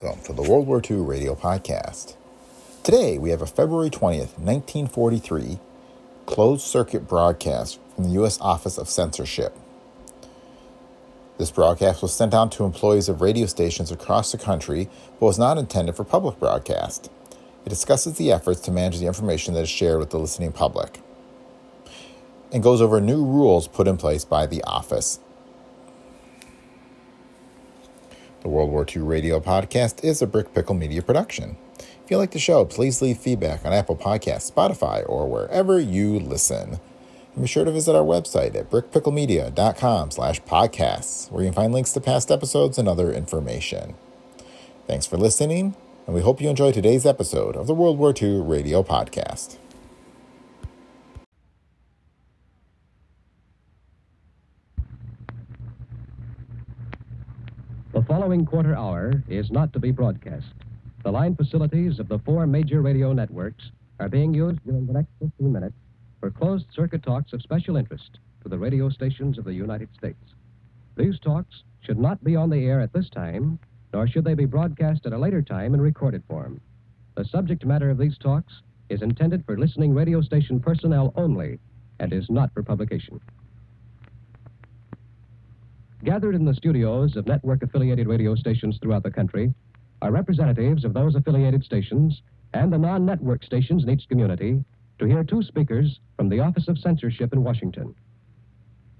Welcome to the World War II Radio Podcast. Today we have a February 20th, 1943 closed circuit broadcast from the U.S. Office of Censorship. This broadcast was sent out to employees of radio stations across the country but was not intended for public broadcast. It discusses the efforts to manage the information that is shared with the listening public and goes over new rules put in place by the office. The World War II Radio Podcast is a Brick Pickle Media production. If you like the show, please leave feedback on Apple Podcasts, Spotify, or wherever you listen. And be sure to visit our website at brickpicklemedia.com slash podcasts, where you can find links to past episodes and other information. Thanks for listening, and we hope you enjoy today's episode of the World War II Radio Podcast. The following quarter hour is not to be broadcast. The line facilities of the four major radio networks are being used during the next 15 minutes for closed circuit talks of special interest to the radio stations of the United States. These talks should not be on the air at this time, nor should they be broadcast at a later time in recorded form. The subject matter of these talks is intended for listening radio station personnel only and is not for publication. Gathered in the studios of network affiliated radio stations throughout the country are representatives of those affiliated stations and the non network stations in each community to hear two speakers from the Office of Censorship in Washington.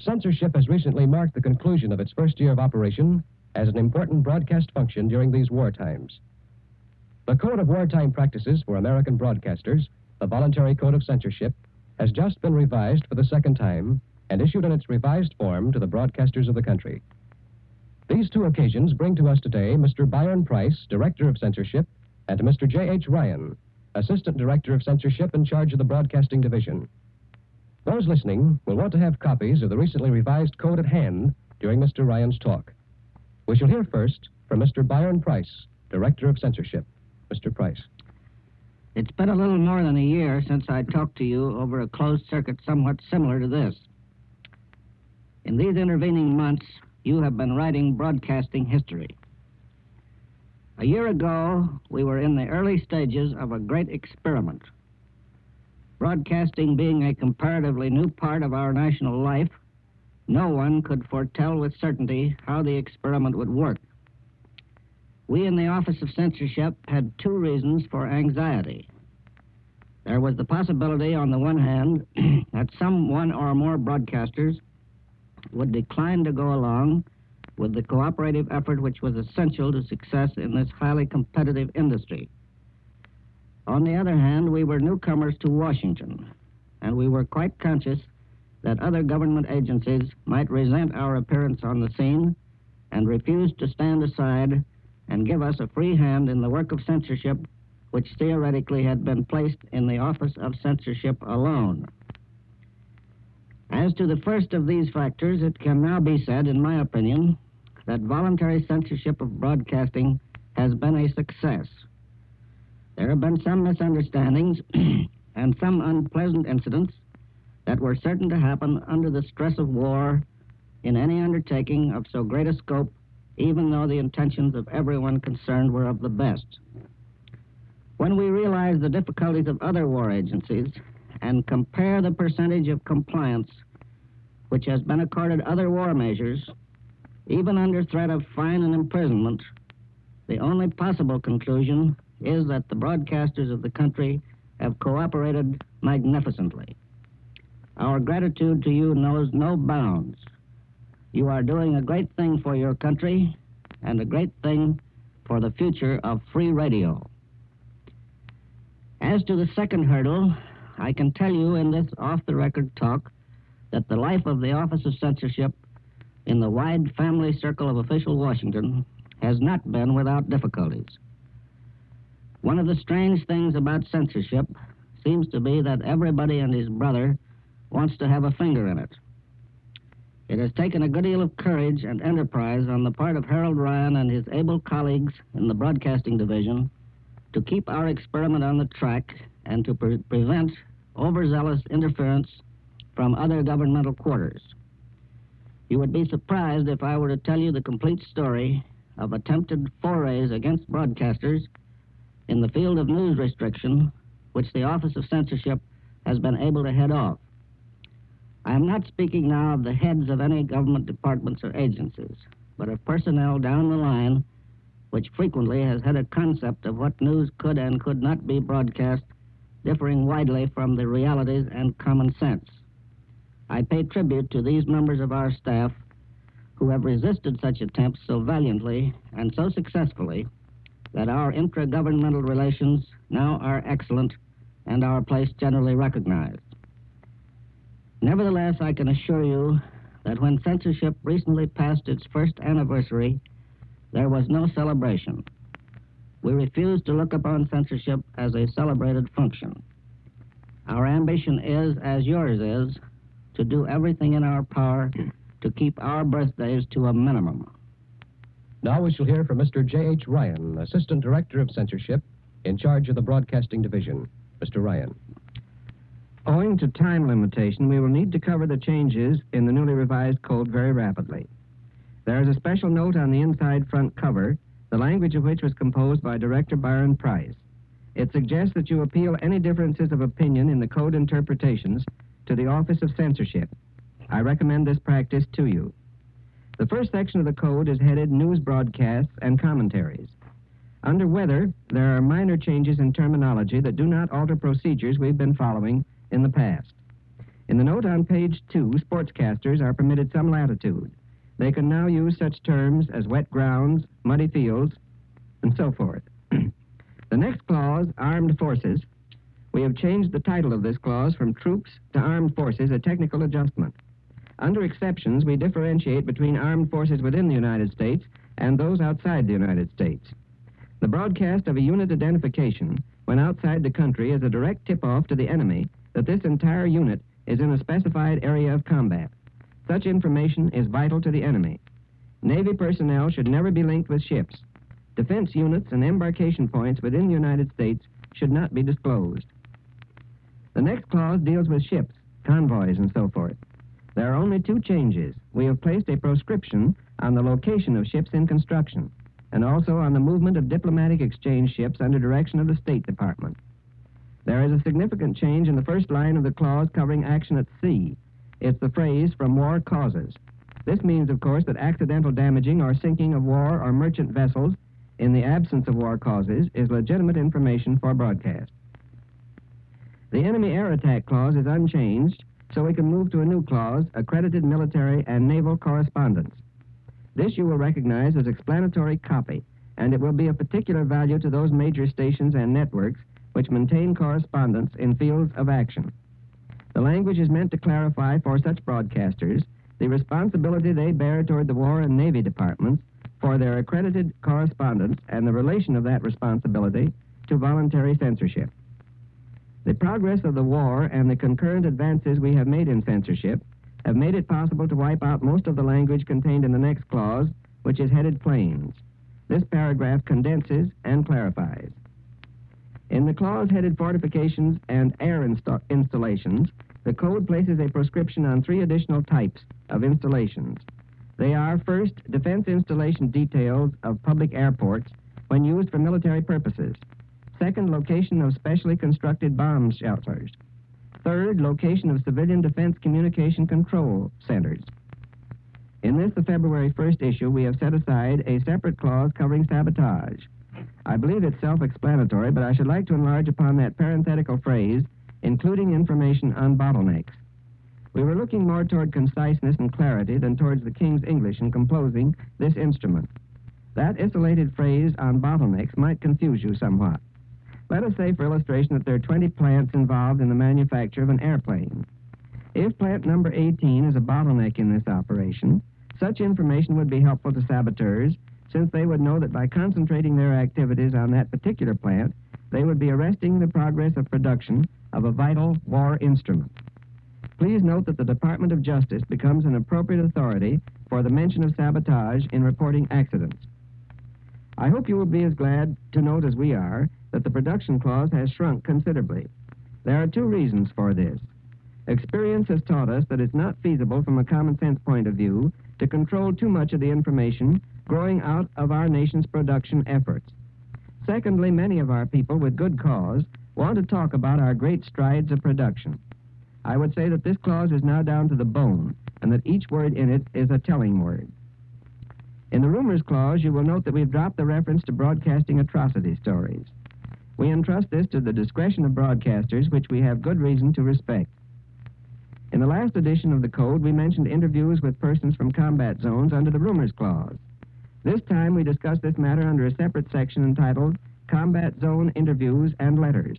Censorship has recently marked the conclusion of its first year of operation as an important broadcast function during these war times. The Code of Wartime Practices for American Broadcasters, the Voluntary Code of Censorship, has just been revised for the second time and issued in its revised form to the broadcasters of the country. These two occasions bring to us today Mr. Byron Price, Director of Censorship, and Mr. J.H. Ryan, Assistant Director of Censorship in charge of the Broadcasting Division. Those listening will want to have copies of the recently revised code at hand during Mr. Ryan's talk. We shall hear first from Mr. Byron Price, Director of Censorship. Mr. Price. It's been a little more than a year since I talked to you over a closed circuit somewhat similar to this. In these intervening months, you have been writing broadcasting history. A year ago, we were in the early stages of a great experiment. Broadcasting being a comparatively new part of our national life, no one could foretell with certainty how the experiment would work. We in the Office of Censorship had two reasons for anxiety. There was the possibility, on the one hand, that some one or more broadcasters would decline to go along with the cooperative effort which was essential to success in this highly competitive industry. On the other hand, we were newcomers to Washington, and we were quite conscious that other government agencies might resent our appearance on the scene and refuse to stand aside and give us a free hand in the work of censorship, which theoretically had been placed in the Office of Censorship alone. As to the first of these factors, it can now be said, in my opinion, that voluntary censorship of broadcasting has been a success. There have been some misunderstandings and some unpleasant incidents that were certain to happen under the stress of war in any undertaking of so great a scope, even though the intentions of everyone concerned were of the best. When we realize the difficulties of other war agencies and compare the percentage of compliance which has been accorded other war measures, even under threat of fine and imprisonment, the only possible conclusion is that the broadcasters of the country have cooperated magnificently. Our gratitude to you knows no bounds. You are doing a great thing for your country and a great thing for the future of free radio. As to the second hurdle, I can tell you in this off the record talk that the life of the Office of Censorship in the wide family circle of official Washington has not been without difficulties. One of the strange things about censorship seems to be that everybody and his brother wants to have a finger in it. It has taken a good deal of courage and enterprise on the part of Harold Ryan and his able colleagues in the Broadcasting Division to keep our experiment on the track and to pre- prevent overzealous interference from other governmental quarters. You would be surprised if I were to tell you the complete story of attempted forays against broadcasters in the field of news restriction, which the Office of Censorship has been able to head off. I am not speaking now of the heads of any government departments or agencies, but of personnel down the line which frequently has had a concept of what news could and could not be broadcast differing widely from the realities and common sense. I pay tribute to these members of our staff who have resisted such attempts so valiantly and so successfully that our intra-governmental relations now are excellent and our place generally recognized. Nevertheless, I can assure you that when censorship recently passed its first anniversary, there was no celebration. We refuse to look upon censorship as a celebrated function. Our ambition is, as yours is, to do everything in our power to keep our birthdays to a minimum. Now we shall hear from Mr. J.H. Ryan, Assistant Director of Censorship, in charge of the Broadcasting Division. Mr. Ryan. Owing to time limitation, we will need to cover the changes in the newly revised code very rapidly. There is a special note on the inside front cover, the language of which was composed by Director Byron Price. It suggests that you appeal any differences of opinion in the code interpretations to the Office of Censorship. I recommend this practice to you. The first section of the code is headed News Broadcasts and Commentaries. Under Weather, there are minor changes in terminology that do not alter procedures we've been following in the past. In the note on page two, sportscasters are permitted some latitude. They can now use such terms as wet grounds, muddy fields, and so forth. the next clause, Armed Forces, we have changed the title of this clause from Troops to Armed Forces, a technical adjustment. Under exceptions, we differentiate between armed forces within the United States and those outside the United States. The broadcast of a unit identification when outside the country is a direct tip off to the enemy that this entire unit is in a specified area of combat. Such information is vital to the enemy. Navy personnel should never be linked with ships. Defense units and embarkation points within the United States should not be disclosed. The next clause deals with ships, convoys, and so forth. There are only two changes. We have placed a proscription on the location of ships in construction and also on the movement of diplomatic exchange ships under direction of the State Department. There is a significant change in the first line of the clause covering action at sea. It's the phrase from war causes. This means, of course, that accidental damaging or sinking of war or merchant vessels in the absence of war causes is legitimate information for broadcast. The enemy air attack clause is unchanged, so we can move to a new clause, accredited military and naval correspondents. This you will recognize as explanatory copy, and it will be of particular value to those major stations and networks which maintain correspondents in fields of action. The language is meant to clarify for such broadcasters the responsibility they bear toward the War and Navy departments for their accredited correspondents and the relation of that responsibility to voluntary censorship. The progress of the war and the concurrent advances we have made in censorship have made it possible to wipe out most of the language contained in the next clause, which is headed Planes. This paragraph condenses and clarifies. In the clause headed Fortifications and Air insta- Installations, the code places a prescription on three additional types of installations. They are first, defense installation details of public airports when used for military purposes. Second, location of specially constructed bomb shelters. Third, location of civilian defense communication control centers. In this, the February 1st issue, we have set aside a separate clause covering sabotage. I believe it's self explanatory, but I should like to enlarge upon that parenthetical phrase, including information on bottlenecks. We were looking more toward conciseness and clarity than towards the King's English in composing this instrument. That isolated phrase on bottlenecks might confuse you somewhat. Let us say, for illustration, that there are 20 plants involved in the manufacture of an airplane. If plant number 18 is a bottleneck in this operation, Such information would be helpful to saboteurs since they would know that by concentrating their activities on that particular plant, they would be arresting the progress of production of a vital war instrument. Please note that the Department of Justice becomes an appropriate authority for the mention of sabotage in reporting accidents. I hope you will be as glad to note as we are that the production clause has shrunk considerably. There are two reasons for this. Experience has taught us that it's not feasible from a common sense point of view to control too much of the information growing out of our nation's production efforts. Secondly, many of our people, with good cause, want to talk about our great strides of production. I would say that this clause is now down to the bone, and that each word in it is a telling word. In the rumors clause, you will note that we've dropped the reference to broadcasting atrocity stories. We entrust this to the discretion of broadcasters, which we have good reason to respect. In the last edition of the Code, we mentioned interviews with persons from combat zones under the Rumors Clause. This time, we discuss this matter under a separate section entitled Combat Zone Interviews and Letters.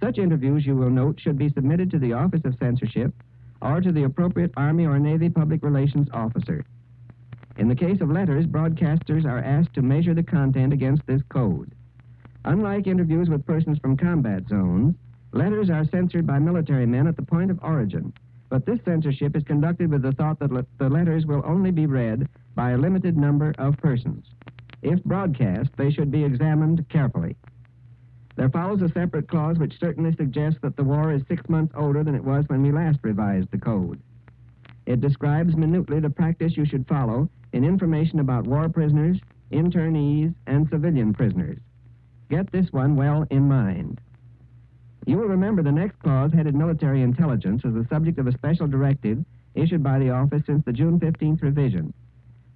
Such interviews, you will note, should be submitted to the Office of Censorship or to the appropriate Army or Navy Public Relations Officer. In the case of letters, broadcasters are asked to measure the content against this code. Unlike interviews with persons from combat zones, letters are censored by military men at the point of origin. But this censorship is conducted with the thought that le- the letters will only be read by a limited number of persons. If broadcast, they should be examined carefully. There follows a separate clause which certainly suggests that the war is six months older than it was when we last revised the code. It describes minutely the practice you should follow in information about war prisoners, internees, and civilian prisoners. Get this one well in mind. You will remember the next clause headed military intelligence as the subject of a special directive issued by the office since the June 15th revision.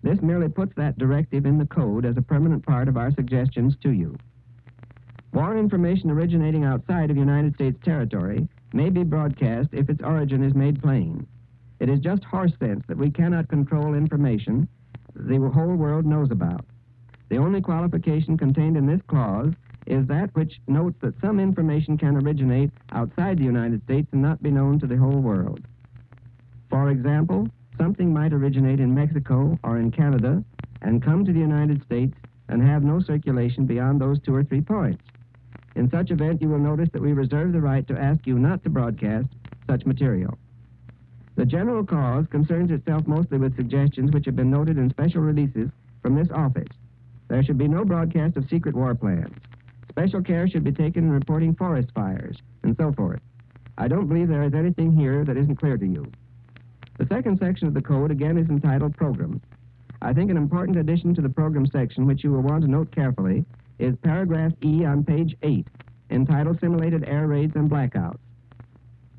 This merely puts that directive in the code as a permanent part of our suggestions to you. War information originating outside of United States territory may be broadcast if its origin is made plain. It is just horse sense that we cannot control information the whole world knows about. The only qualification contained in this clause is that which notes that some information can originate outside the United States and not be known to the whole world. For example, something might originate in Mexico or in Canada and come to the United States and have no circulation beyond those two or three points. In such event, you will notice that we reserve the right to ask you not to broadcast such material. The general cause concerns itself mostly with suggestions which have been noted in special releases from this office. There should be no broadcast of secret war plans. Special care should be taken in reporting forest fires, and so forth. I don't believe there is anything here that isn't clear to you. The second section of the code again is entitled Programs. I think an important addition to the program section, which you will want to note carefully, is paragraph E on page 8, entitled Simulated Air Raids and Blackouts.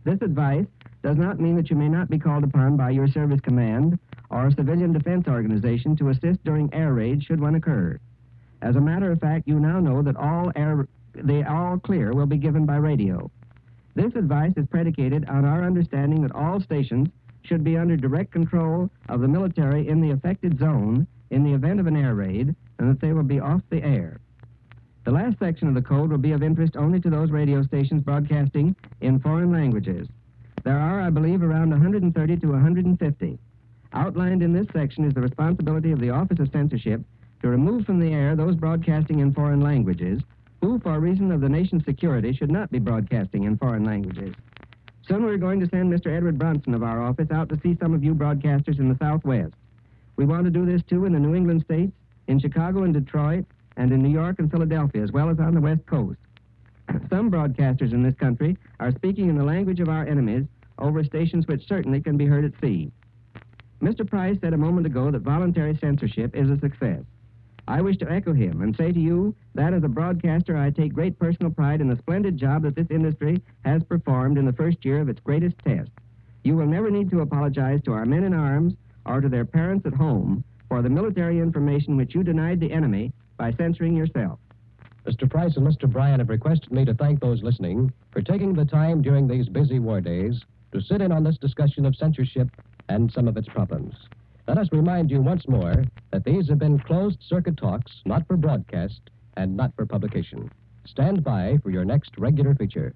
This advice does not mean that you may not be called upon by your service command or a civilian defense organization to assist during air raids should one occur. As a matter of fact, you now know that all air the all clear will be given by radio. This advice is predicated on our understanding that all stations should be under direct control of the military in the affected zone in the event of an air raid and that they will be off the air. The last section of the code will be of interest only to those radio stations broadcasting in foreign languages. There are, I believe, around 130 to 150. Outlined in this section is the responsibility of the Office of Censorship to remove from the air those broadcasting in foreign languages who, for reason of the nation's security, should not be broadcasting in foreign languages. Soon we're going to send Mr. Edward Bronson of our office out to see some of you broadcasters in the Southwest. We want to do this, too, in the New England states, in Chicago and Detroit, and in New York and Philadelphia, as well as on the West Coast. Some broadcasters in this country are speaking in the language of our enemies over stations which certainly can be heard at sea. Mr. Price said a moment ago that voluntary censorship is a success. I wish to echo him and say to you that as a broadcaster, I take great personal pride in the splendid job that this industry has performed in the first year of its greatest test. You will never need to apologize to our men in arms or to their parents at home for the military information which you denied the enemy by censoring yourself. Mr. Price and Mr. Ryan have requested me to thank those listening for taking the time during these busy war days to sit in on this discussion of censorship and some of its problems. Let us remind you once more that these have been closed circuit talks, not for broadcast and not for publication. Stand by for your next regular feature.